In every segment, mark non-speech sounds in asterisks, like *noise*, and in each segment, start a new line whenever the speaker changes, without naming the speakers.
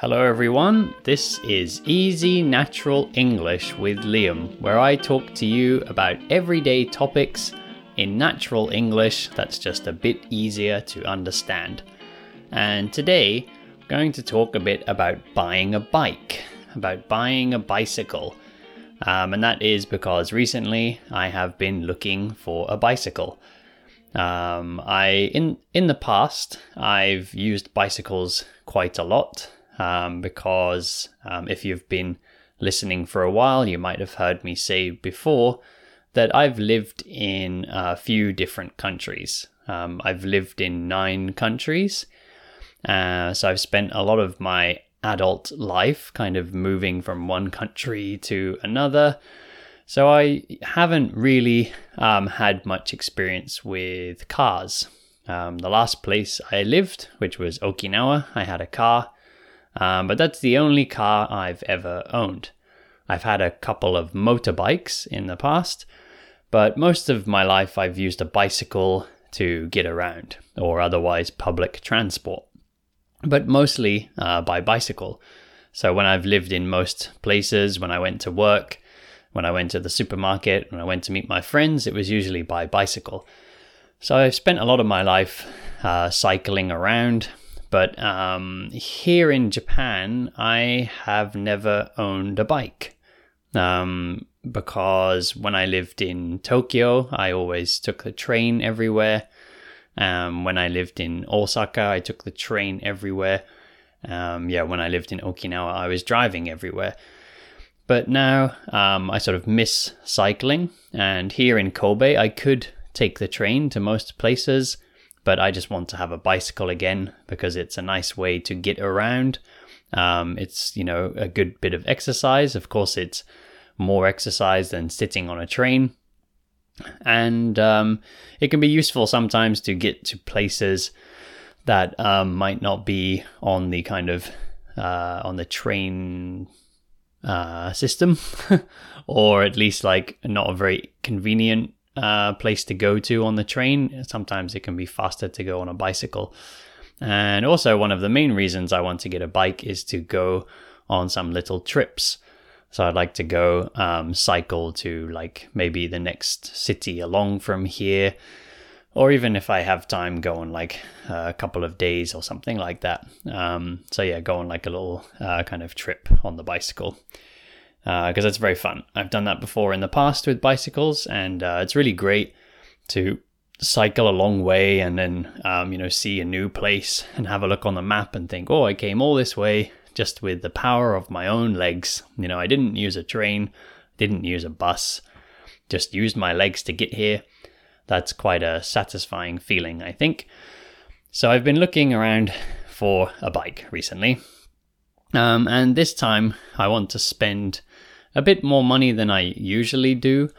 Hello, everyone. This is Easy Natural English with Liam, where I talk to you about everyday topics in natural English that's just a bit easier to understand. And today, I'm going to talk a bit about buying a bike, about buying a bicycle. Um, and that is because recently I have been looking for a bicycle. Um, I in in the past I've used bicycles quite a lot um, because um, if you've been listening for a while, you might have heard me say before that I've lived in a few different countries. Um, I've lived in nine countries, uh, so I've spent a lot of my adult life kind of moving from one country to another. So I haven't really um, had much experience with cars. Um, the last place I lived, which was Okinawa, I had a car. Um, but that's the only car I've ever owned. I've had a couple of motorbikes in the past, but most of my life I've used a bicycle to get around, or otherwise public transport, but mostly uh, by bicycle. So when I've lived in most places, when I went to work, when I went to the supermarket, when I went to meet my friends, it was usually by bicycle. So I've spent a lot of my life uh, cycling around, but um, here in Japan, I have never owned a bike. Um, because when I lived in Tokyo, I always took the train everywhere. Um, when I lived in Osaka, I took the train everywhere. Um, yeah, when I lived in Okinawa, I was driving everywhere. But now um, I sort of miss cycling, and here in Kobe, I could take the train to most places but I just want to have a bicycle again because it's a nice way to get around. Um, it's you know a good bit of exercise. Of course, it's more exercise than sitting on a train, and um, it can be useful sometimes to get to places that um, might not be on the kind of uh, on the train uh, system, *laughs* or at least like not a very convenient uh, place to go to on the train. Sometimes it can be faster to go on a bicycle. And also, one of the main reasons I want to get a bike is to go on some little trips. So I'd like to go um, cycle to like maybe the next city along from here, or even if I have time, go on like a couple of days or something like that. Um, so yeah, go on like a little uh, kind of trip on the bicycle because uh, it's very fun. I've done that before in the past with bicycles, and uh, it's really great to cycle a long way and then um, you know see a new place *laughs* and have a look on the map and think, oh, I came all this way just with the power of my own legs. You know, I didn't use a train, didn't use a bus, just used my legs to get here. That's quite a satisfying feeling, I think. So I've been looking around for a bike recently. Um, and this time I want to spend a bit more money than I usually do.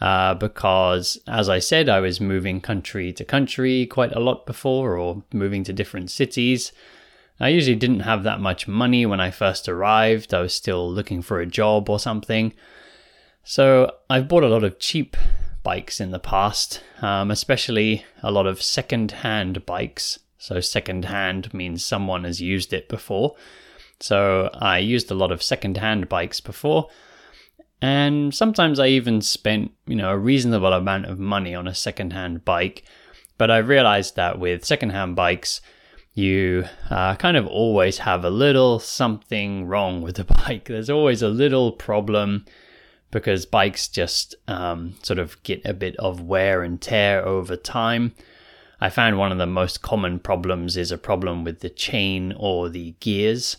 Uh, because, as I said, I was moving country to country quite a lot before, or moving to different cities. I usually didn't have that much money when I first arrived. I was still looking for a job or something. So I've bought a lot of cheap bikes in the past, um, especially a lot of second hand bikes. So, second hand means someone has used it before. So, I used a lot of second hand bikes before. And sometimes I even spent, you know, a reasonable amount of money on a secondhand bike. But I realized that with secondhand bikes, you uh, kind of always have a little something wrong with the *laughs* bike. There's always a little problem because bikes just um, sort of get a bit of wear and tear over time. I found one of the most common problems is a problem with the chain or the gears.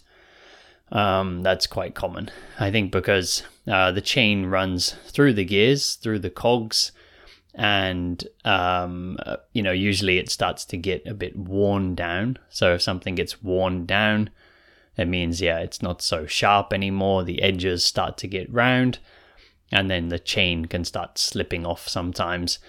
Um, that's quite common, I think, because uh, the chain runs through the gears, through the cogs, and um, uh, you know usually it starts to get a bit worn down. So if something gets worn down, it means yeah it's not so sharp anymore. The edges start to get round, and then the chain can start slipping off sometimes.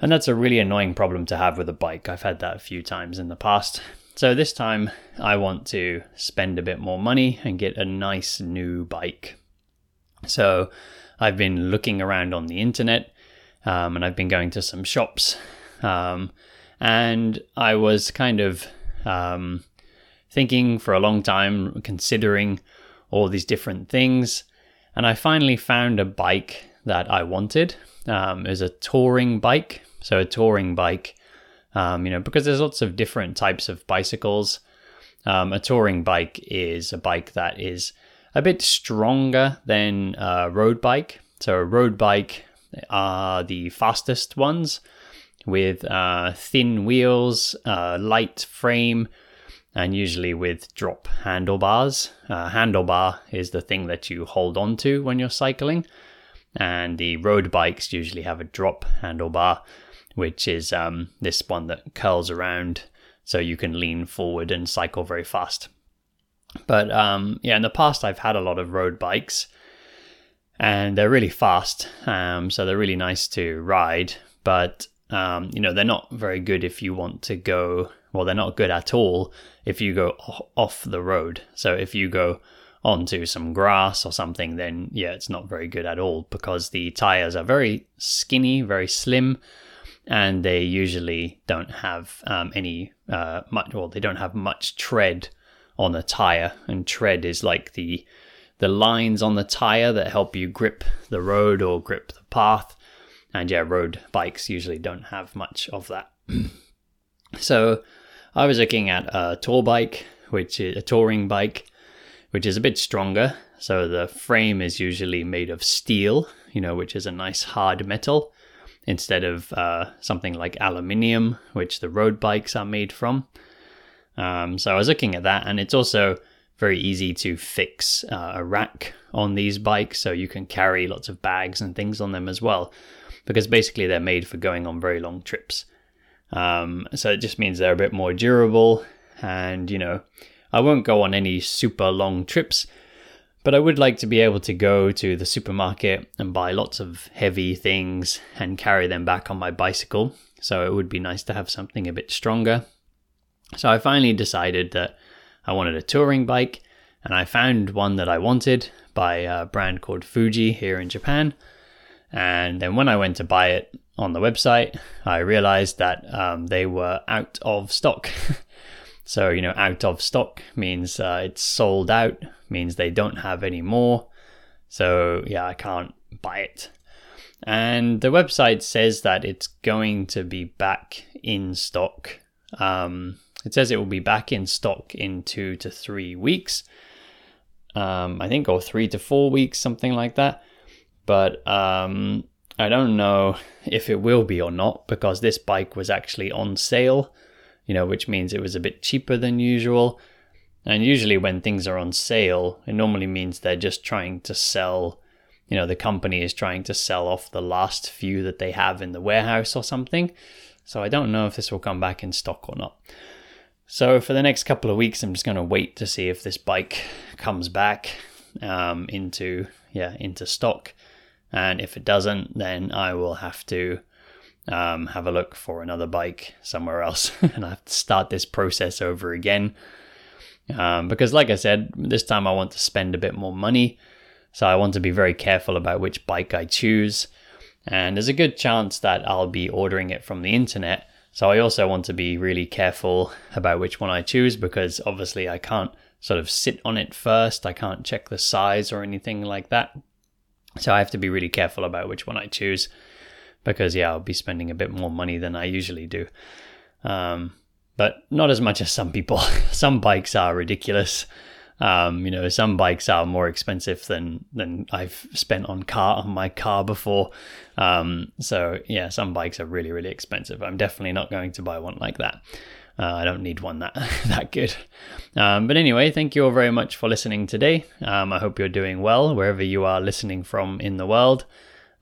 And that's a really annoying problem to have with a bike. I've had that a few times in the past. So this time I want to spend a bit more money and get a nice new bike. So I've been looking around on the internet um, and I've been going to some shops. Um, and I was kind of um, thinking for a long time, considering all these different things. And I finally found a bike that I wanted. Um, it was a touring bike. So, a touring bike, um, you know, because there's lots of different types of bicycles. Um, a touring bike is a bike that is a bit stronger than a road bike. So, a road bike are the fastest ones with uh, thin wheels, uh, light frame, and usually with drop handlebars. Uh, handlebar is the thing that you hold on to when you're cycling, and the road bikes usually have a drop handlebar, which is um, this one that curls around so you can lean forward and cycle very fast. But um, yeah, in the past, I've had a lot of road bikes and they're really fast. Um, so they're really nice to ride, but um, you know, they're not very good if you want to go, well, they're not good at all if you go off the road. So if you go onto some grass or something, then yeah, it's not very good at all because the tires are very skinny, very slim, and they usually don't have um, any uh, much. Well, they don't have much tread on the tire, and tread is like the the lines on the tire that help you grip the road or grip the path. And yeah, road bikes usually don't have much of that. *clears throat* so I was looking at a tour bike, which is a touring bike, which is a bit stronger. So the frame is usually made of steel, you know, which is a nice hard metal, instead of uh, something like aluminium, which the road bikes are made from. Um, so I was looking at that, and it's also very easy to fix uh, a rack on these bikes, so you can carry lots of bags and things on them as well, because basically they're made for going on very long trips. Um, so it just means they're a bit more durable. And, you know, I won't go on any super long trips, but I would like to be able to go to the supermarket and buy lots of heavy things and carry them back on my bicycle. So it would be nice to have something a bit stronger. So I finally decided that I wanted a touring bike, and I found one that I wanted by a brand called Fuji here in Japan. And then when I went to buy it, on the website, I realized that um, they were out of stock. *laughs* so, you know, out of stock means uh, it's sold out, means they don't have any more. So, yeah, I can't buy it. And the website says that it's going to be back in stock. Um, it says it will be back in stock in two to three weeks. Um, I think, or three to four weeks, something like that. But um, I don't know if it will be or not because this bike was actually on sale, you know, which means it was a bit cheaper than usual. And usually, when things are on sale, it normally means they're just trying to sell, you know, the company is trying to sell off the last few that they have in the warehouse or something. So I don't know if this will come back in stock or not. So for the next couple of weeks, I'm just going to wait to see if this bike comes back um, into yeah into stock. And if it doesn't, then I will have to um, have a look for another bike somewhere else *laughs* and I have to start this process over again. Um, because, like I said, this time I want to spend a bit more money. So I want to be very careful about which bike I choose. And there's a good chance that I'll be ordering it from the internet. So I also want to be really careful about which one I choose because obviously I can't sort of sit on it first. I can't check the size or anything like that. So I have to be really careful about which one I choose because, yeah, I'll be spending a bit more money than I usually do. Um, but not as much as some people. *laughs* some bikes are ridiculous. Um, you know, some bikes are more expensive than than I've spent on car on my car before. Um, so yeah, some bikes are really really expensive. I'm definitely not going to buy one like that. Uh, I don't need one that *laughs* that good. Um, but anyway, thank you all very much for listening today. Um, I hope you're doing well wherever you are listening from in the world.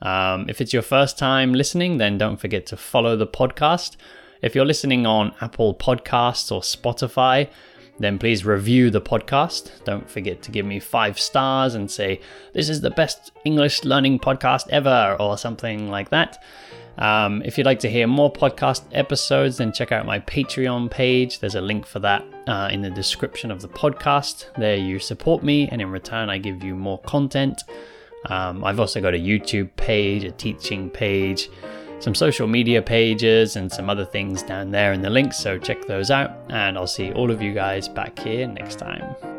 Um, if it's your first time listening, then don't forget to follow the podcast. If you're listening on Apple Podcasts or Spotify, then please review the podcast. Don't forget to give me five stars and say, This is the best English learning podcast ever, or something like that. Um, if you'd like to hear more podcast episodes, then check out my Patreon page. There's a link for that uh, in the description of the podcast. There you support me, and in return, I give you more content. Um, I've also got a YouTube page, a teaching page. some social media pages and some other things down there in the links, so check those out. And I'll see all of you guys back here next time.